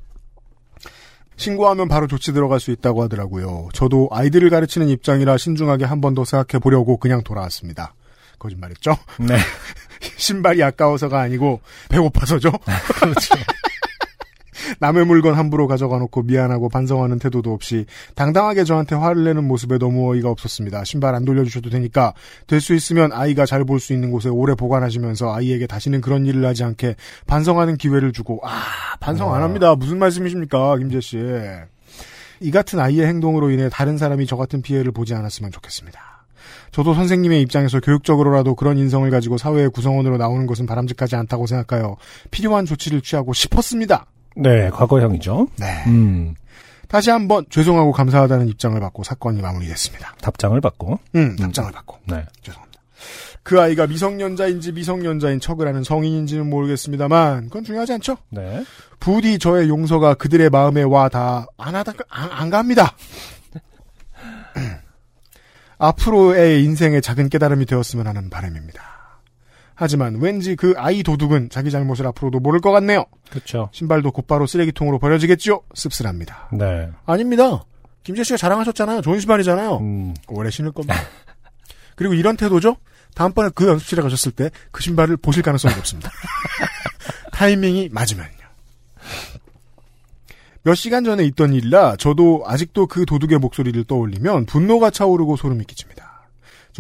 Speaker 3: 신고하면 바로 조치 들어갈 수 있다고 하더라고요. 저도 아이들을 가르치는 입장이라 신중하게 한 번 더 생각해 보려고 그냥 돌아왔습니다. 거짓말했죠?
Speaker 4: 네.
Speaker 3: 신발이 아까워서가 아니고 배고파서죠.
Speaker 4: 그렇죠.
Speaker 3: 남의 물건 함부로 가져가 놓고 미안하고 반성하는 태도도 없이 당당하게 저한테 화를 내는 모습에 너무 어이가 없었습니다. 신발 안 돌려주셔도 되니까 될 수 있으면 아이가 잘 볼 수 있는 곳에 오래 보관하시면서 아이에게 다시는 그런 일을 하지 않게 반성하는 기회를 주고 아 반성 안
Speaker 4: 와.
Speaker 3: 합니다. 무슨 말씀이십니까 김재 씨. 이 같은 아이의 행동으로 인해 다른 사람이 저 같은 피해를 보지 않았으면 좋겠습니다. 저도 선생님의 입장에서 교육적으로라도 그런 인성을 가지고 사회의 구성원으로 나오는 것은 바람직하지 않다고 생각하여 필요한 조치를 취하고 싶었습니다.
Speaker 4: 네, 과거형이죠.
Speaker 3: 네.
Speaker 4: 음,
Speaker 3: 다시 한번 죄송하고 감사하다는 입장을 받고 사건이 마무리됐습니다.
Speaker 4: 답장을 받고.
Speaker 3: 음, 답장을 받고.
Speaker 4: 네.
Speaker 3: 죄송합니다. 그 아이가 미성년자인지 미성년자인 척을 하는 성인인지는 모르겠습니다만 그건 중요하지 않죠.
Speaker 4: 네.
Speaker 3: 부디 저의 용서가 그들의 마음에 와 다 안 하다 안, 안 갑니다. 앞으로의 인생의 작은 깨달음이 되었으면 하는 바람입니다. 하지만 왠지 그 아이 도둑은 자기 잘못을 앞으로도 모를 것 같네요.
Speaker 4: 그렇죠.
Speaker 3: 신발도 곧바로 쓰레기통으로 버려지겠죠? 씁쓸합니다.
Speaker 4: 네.
Speaker 3: 아닙니다. 김재 씨가 자랑하셨잖아요. 좋은 신발이잖아요.
Speaker 4: 음,
Speaker 3: 오래 신을 겁니다. 그리고 이런 태도죠? 다음번에 그 연습실에 가셨을 때 그 신발을 보실 가능성이 높습니다. 타이밍이 맞으면요. 몇 시간 전에 있던 일이라 저도 아직도 그 도둑의 목소리를 떠올리면 분노가 차오르고 소름이 끼칩니다.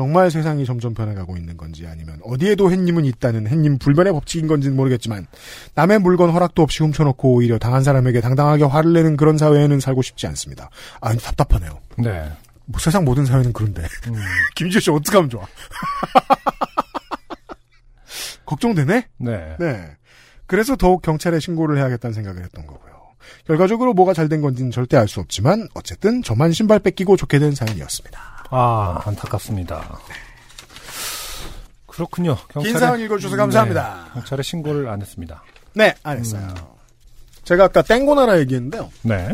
Speaker 3: 정말 세상이 점점 변해가고 있는 건지 아니면 어디에도 햇님은 있다는 햇님 불변의 법칙인 건지는 모르겠지만 남의 물건 허락도 없이 훔쳐놓고 오히려 당한 사람에게 당당하게 화를 내는 그런 사회에는 살고 싶지 않습니다. 아, 답답하네요.
Speaker 4: 네.
Speaker 3: 뭐 세상 모든 사회는 그런데
Speaker 4: 음,
Speaker 3: 김지호 씨 어떻게 하면 좋아? 걱정되네?
Speaker 4: 네.
Speaker 3: 네. 그래서 더욱 경찰에 신고를 해야겠다는 생각을 했던 거고요. 결과적으로 뭐가 잘 된 건지는 절대 알 수 없지만 어쨌든 저만 신발 뺏기고 좋게 된 사연이었습니다.
Speaker 4: 아, 안타깝습니다. 그렇군요.
Speaker 3: 긴 사연 읽어주셔서 감사합니다.
Speaker 4: 네, 경찰에 신고를 안 했습니다.
Speaker 3: 네, 안 했어요. 제가 아까 땡고나라 얘기했는데요.
Speaker 4: 네.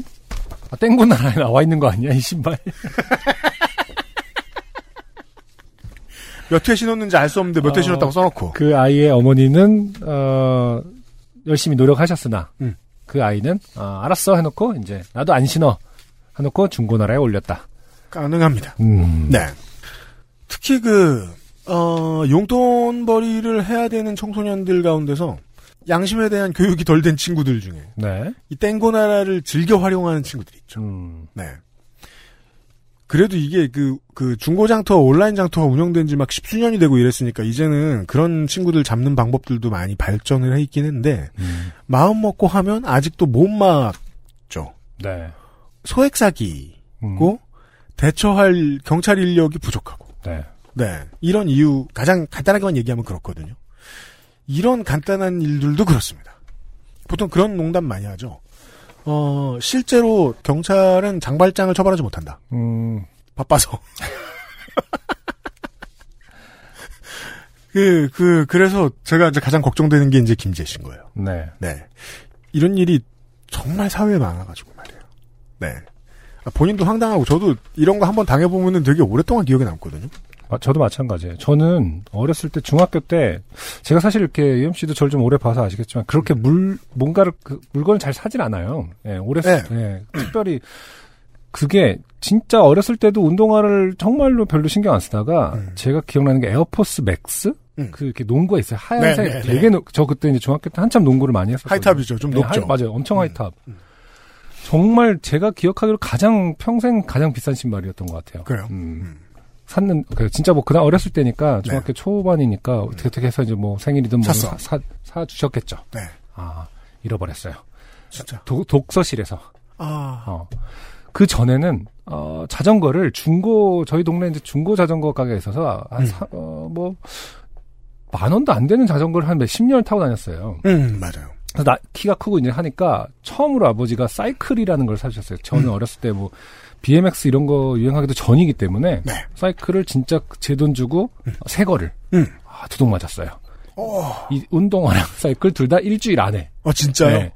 Speaker 4: 아, 땡고 나라에 나와 있는 거 아니야, 이 신발?
Speaker 3: 몇 회 신었는지 알 수 없는데 몇회
Speaker 4: 어.
Speaker 3: 신었다고 써놓고.
Speaker 4: 그 아이의 어머니는, 어, 열심히 노력하셨으나,
Speaker 3: 음.
Speaker 4: 그 아이는, 어, 알았어 해놓고, 이제, 나도 안 신어. 해놓고 중고나라에 올렸다.
Speaker 3: 가능합니다.
Speaker 4: 음.
Speaker 3: 네. 특히 그, 어, 용돈벌이를 해야 되는 청소년들 가운데서 양심에 대한 교육이 덜 된 친구들 중에
Speaker 4: 네.
Speaker 3: 이 땡고나라를 즐겨 활용하는 친구들이 있죠.
Speaker 4: 음.
Speaker 3: 네. 그래도 이게 그, 그 중고장터, 온라인 장터가 운영된 지 막 십수년이 되고 이랬으니까 이제는 그런 친구들 잡는 방법들도 많이 발전을 해 있긴 했는데
Speaker 4: 음.
Speaker 3: 마음 먹고 하면 아직도 못 막죠.
Speaker 4: 네.
Speaker 3: 소액 사기고
Speaker 4: 음.
Speaker 3: 대처할 경찰 인력이 부족하고
Speaker 4: 네.
Speaker 3: 네. 이런 이유, 가장 간단하게만 얘기하면 그렇거든요. 이런 간단한 일들도 그렇습니다. 보통 그런 농담 많이 하죠. 어, 실제로 경찰은 장발장을 처벌하지 못한다.
Speaker 4: 음.
Speaker 3: 바빠서. 그, 그, 그래서 제가 이제 가장 걱정되는 게 이제 김재 씨인 거예요.
Speaker 4: 네.
Speaker 3: 네. 이런 일이 정말 사회에 많아가지고 말이에요. 네. 본인도 황당하고 저도 이런 거 한번 당해보면은 되게 오랫동안 기억에 남거든요.
Speaker 4: 아, 저도 마찬가지예요. 저는 어렸을 때 중학교 때 제가 사실 이렇게 UMC도 저를 좀 오래 봐서 아시겠지만 그렇게 물 뭔가를 그 물건을 잘 사진 않아요. 예, 오래
Speaker 3: 네.
Speaker 4: 예, 특별히 그게 진짜 어렸을 때도 운동화를 정말로 별로 신경 안 쓰다가
Speaker 3: 음.
Speaker 4: 제가 기억나는 게 에어포스 맥스
Speaker 3: 음.
Speaker 4: 그 이렇게 농구화가 있어요. 하얀색
Speaker 3: 네, 네, 네.
Speaker 4: 되게 농- 저 그때 이제 중학교 때 한참 농구를 많이 했었어요.
Speaker 3: high-top이죠. 좀 높죠.
Speaker 4: 맞아요. 엄청
Speaker 3: 음.
Speaker 4: high-top. 정말 제가 기억하기로 가장 평생 가장 비싼 신발이었던 것 같아요.
Speaker 3: 그래요?
Speaker 4: 음.
Speaker 3: 음.
Speaker 4: 샀는 그 진짜 뭐 그날 어렸을 때니까 중학교 초반이니까 어떻게 어떻게 해서 이제 뭐 생일이든 뭐
Speaker 3: 네. 샀어.
Speaker 4: 사, 사, 사 주셨겠죠.
Speaker 3: 네.
Speaker 4: 아 잃어버렸어요.
Speaker 3: 진짜.
Speaker 4: 도- 독서실에서.
Speaker 3: 아.
Speaker 4: 어. 그 전에는 어 자전거를 중고 저희 동네 이제 중고 자전거 가게에 있어서 한
Speaker 3: 음.
Speaker 4: 사, 어, 뭐만 원도 안 되는 자전거를 한 몇십 년을 타고 다녔어요.
Speaker 3: 음, 맞아요.
Speaker 4: 나 키가 크고 이제 하니까 처음으로 아버지가 사이클이라는 걸 사주셨어요. 저는
Speaker 3: 음.
Speaker 4: 어렸을 때 뭐 BMX 이런 거 유행하기도 전이기 때문에
Speaker 3: 네.
Speaker 4: 사이클을 진짜 제 돈 주고 새 거를
Speaker 3: 음.
Speaker 4: 아, 두둑 맞았어요.
Speaker 3: 어,
Speaker 4: 이 운동화랑 사이클 둘 다 일주일 안에.
Speaker 3: 어 진짜요?
Speaker 4: 네.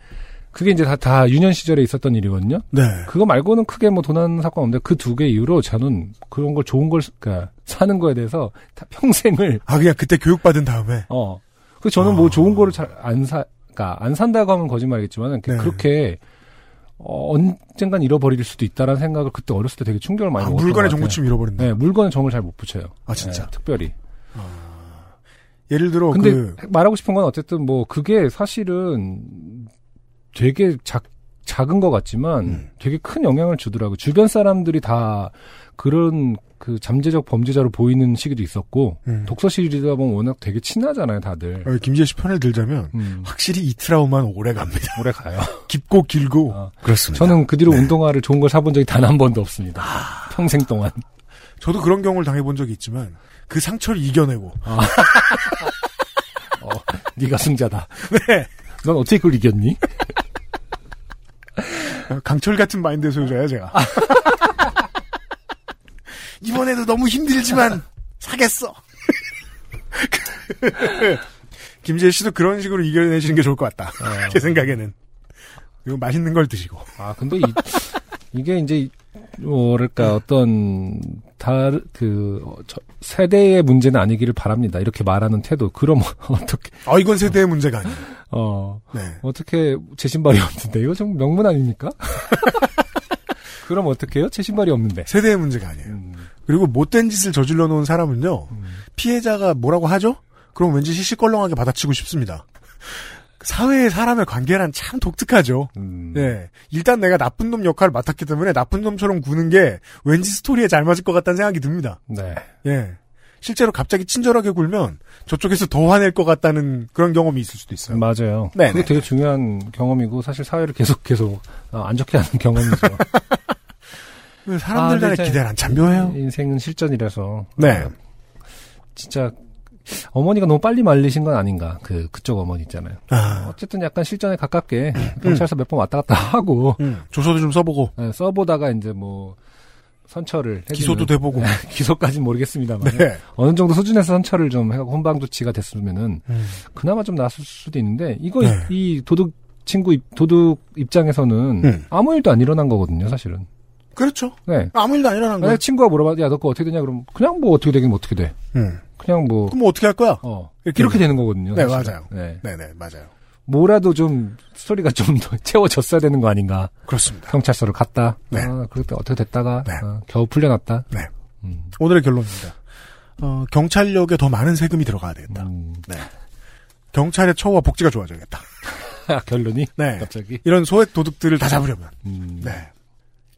Speaker 4: 그게 이제 다, 다 유년 시절에 있었던 일이거든요.
Speaker 3: 네.
Speaker 4: 그거 말고는 크게 뭐돈 하는 사건 없는데 그 두 개 이후로 저는 그런 걸 좋은 걸 그러니까 사는 거에 대해서 다 평생을
Speaker 3: 아 그냥 그때 교육받은 다음에
Speaker 4: 어. 그 저는
Speaker 3: 아.
Speaker 4: 뭐 좋은 거를 잘 안 사, 그니까 안 산다고 하면 거짓말이겠지만
Speaker 3: 네.
Speaker 4: 그렇게 어, 언젠간 잃어버릴 수도 있다라는 생각을 그때 어렸을 때 되게 충격을 많이
Speaker 3: 아,
Speaker 4: 먹었던
Speaker 3: 물건의. 정보침 잃어버린다.
Speaker 4: 네, 물건에 정을 잘 못 붙여요.
Speaker 3: 아 진짜.
Speaker 4: 네, 특별히.
Speaker 3: 예를 들어
Speaker 4: 근데
Speaker 3: 그
Speaker 4: 말하고 싶은 건 어쨌든 뭐 그게 사실은 되게 작, 작은 것 같지만
Speaker 3: 음.
Speaker 4: 되게 큰 영향을 주더라고요. 주변 사람들이 다 그런 그 잠재적 범죄자로 보이는 시기도 있었고
Speaker 3: 음.
Speaker 4: 독서실이다 보면 워낙 되게 친하잖아요, 다들.
Speaker 3: 어, 김지혜 씨 편을 들자면
Speaker 4: 음,
Speaker 3: 확실히 이 트라우마는 오래 갑니다.
Speaker 4: 오래 가요.
Speaker 3: 깊고 길고
Speaker 4: 어.
Speaker 3: 그렇습니다.
Speaker 4: 저는 그
Speaker 3: 네.
Speaker 4: 뒤로 운동화를 좋은 걸 사본 적이 단 한 번도 없습니다.
Speaker 3: 아.
Speaker 4: 평생 동안.
Speaker 3: 저도 그런 경우를 당해본 적이 있지만 그 상처를 이겨내고
Speaker 4: 어, 네가 승자다.
Speaker 3: 네.
Speaker 4: 넌 어떻게 그걸 이겼니?
Speaker 3: 강철 같은 마인드 소유자야 제가. 이번에도 너무 힘들지만 사겠어. 김지혜 씨도 그런 식으로 이겨내시는 게 좋을 것 같다. 제 생각에는. 그리고 맛있는 걸 드시고.
Speaker 4: 아, 근데 이, 이게 이제, 뭐랄까, 어떤, 다르, 그, 어, 저, 세대의 문제는 아니기를 바랍니다. 이렇게 말하는 태도. 그럼 어떻게,
Speaker 3: 아 이건 세대의 문제가 아니에요.
Speaker 4: 어,
Speaker 3: 네.
Speaker 4: 어떻게, 제 신발이 없는데. 이거 좀 명문 아닙니까? 그럼 어떻게 해요? 제 신발이 없는데.
Speaker 3: 세대의 문제가 아니에요.
Speaker 4: 음,
Speaker 3: 그리고 못된 짓을 저질러 놓은 사람은요.
Speaker 4: 음.
Speaker 3: 피해자가 뭐라고 하죠? 그럼 왠지 시시껄렁하게 받아치고 싶습니다. 사회의 사람의 관계란 참 독특하죠.
Speaker 4: 음.
Speaker 3: 예. 일단 내가 나쁜 놈 역할을 맡았기 때문에 나쁜 놈처럼 구는 게 왠지 스토리에 잘 맞을 것 같다는 생각이 듭니다.
Speaker 4: 네.
Speaker 3: 예. 실제로 갑자기 친절하게 굴면 저쪽에서 더 화낼 것 같다는 그런 경험이 있을 수도 있어요.
Speaker 4: 맞아요.
Speaker 3: 네네.
Speaker 4: 그게 되게 중요한 경험이고, 사실 사회를 계속 계속 어, 안 좋게 하는 경험이죠.
Speaker 3: 사람들
Speaker 4: 아,
Speaker 3: 간의
Speaker 4: 근데
Speaker 3: 기대는 참 묘해요.
Speaker 4: 인생은 실전이라서.
Speaker 3: 네.
Speaker 4: 어, 진짜 어머니가 너무 빨리 말리신 건 아닌가. 그 그쪽 어머니 있잖아요.
Speaker 3: 아,
Speaker 4: 어쨌든 약간 실전에 가깝게 경찰서 몇번 왔다 갔다 하고
Speaker 3: 음, 조서도 좀 써보고
Speaker 4: 예, 써보다가 이제 뭐 선처를 해주는-
Speaker 3: 기소도 돼보고.
Speaker 4: 기소까지는 모르겠습니다만
Speaker 3: 네.
Speaker 4: 어느 정도 수준에서 선처를 좀 해갖고 혼방 조치가 됐으면은
Speaker 3: 음.
Speaker 4: 그나마 좀 나았을 수도 있는데 이거
Speaker 3: 네.
Speaker 4: 이 도둑 친구 입- 도둑 입장에서는
Speaker 3: 음.
Speaker 4: 아무 일도 안 일어난 거거든요 사실은
Speaker 3: 그렇죠.
Speaker 4: 네
Speaker 3: 아무 일도 안 일어난 거예요.
Speaker 4: 만약 친구가 물어봐 야너거 어떻게 되냐 그럼 그냥 뭐 어떻게 되긴 뭐 어떻게 돼
Speaker 3: 음.
Speaker 4: 그냥 뭐
Speaker 3: 그럼 뭐 어떻게 할 거야?
Speaker 4: 어,
Speaker 3: 이렇게
Speaker 4: 이렇게, 되는 거거든요.
Speaker 3: 네,
Speaker 4: 사실은.
Speaker 3: 맞아요.
Speaker 4: 네.
Speaker 3: 네네, 맞아요.
Speaker 4: 뭐라도 좀 스토리가 좀 더 채워졌어야 되는 거 아닌가.
Speaker 3: 그렇습니다.
Speaker 4: 경찰서를 갔다.
Speaker 3: 네.
Speaker 4: 아, 그럴 때 어떻게 됐다가
Speaker 3: 네.
Speaker 4: 아, 겨우 풀려났다.
Speaker 3: 네.
Speaker 4: 음,
Speaker 3: 오늘의 결론입니다. 어, 경찰력에 더 많은 세금이 들어가야 되겠다.
Speaker 4: 음.
Speaker 3: 네. 경찰의 처우와 복지가 좋아져야겠다.
Speaker 4: 결론이
Speaker 3: 네.
Speaker 4: 갑자기.
Speaker 3: 이런 소액 도둑들을 다 잡으려면.
Speaker 4: 음.
Speaker 3: 네.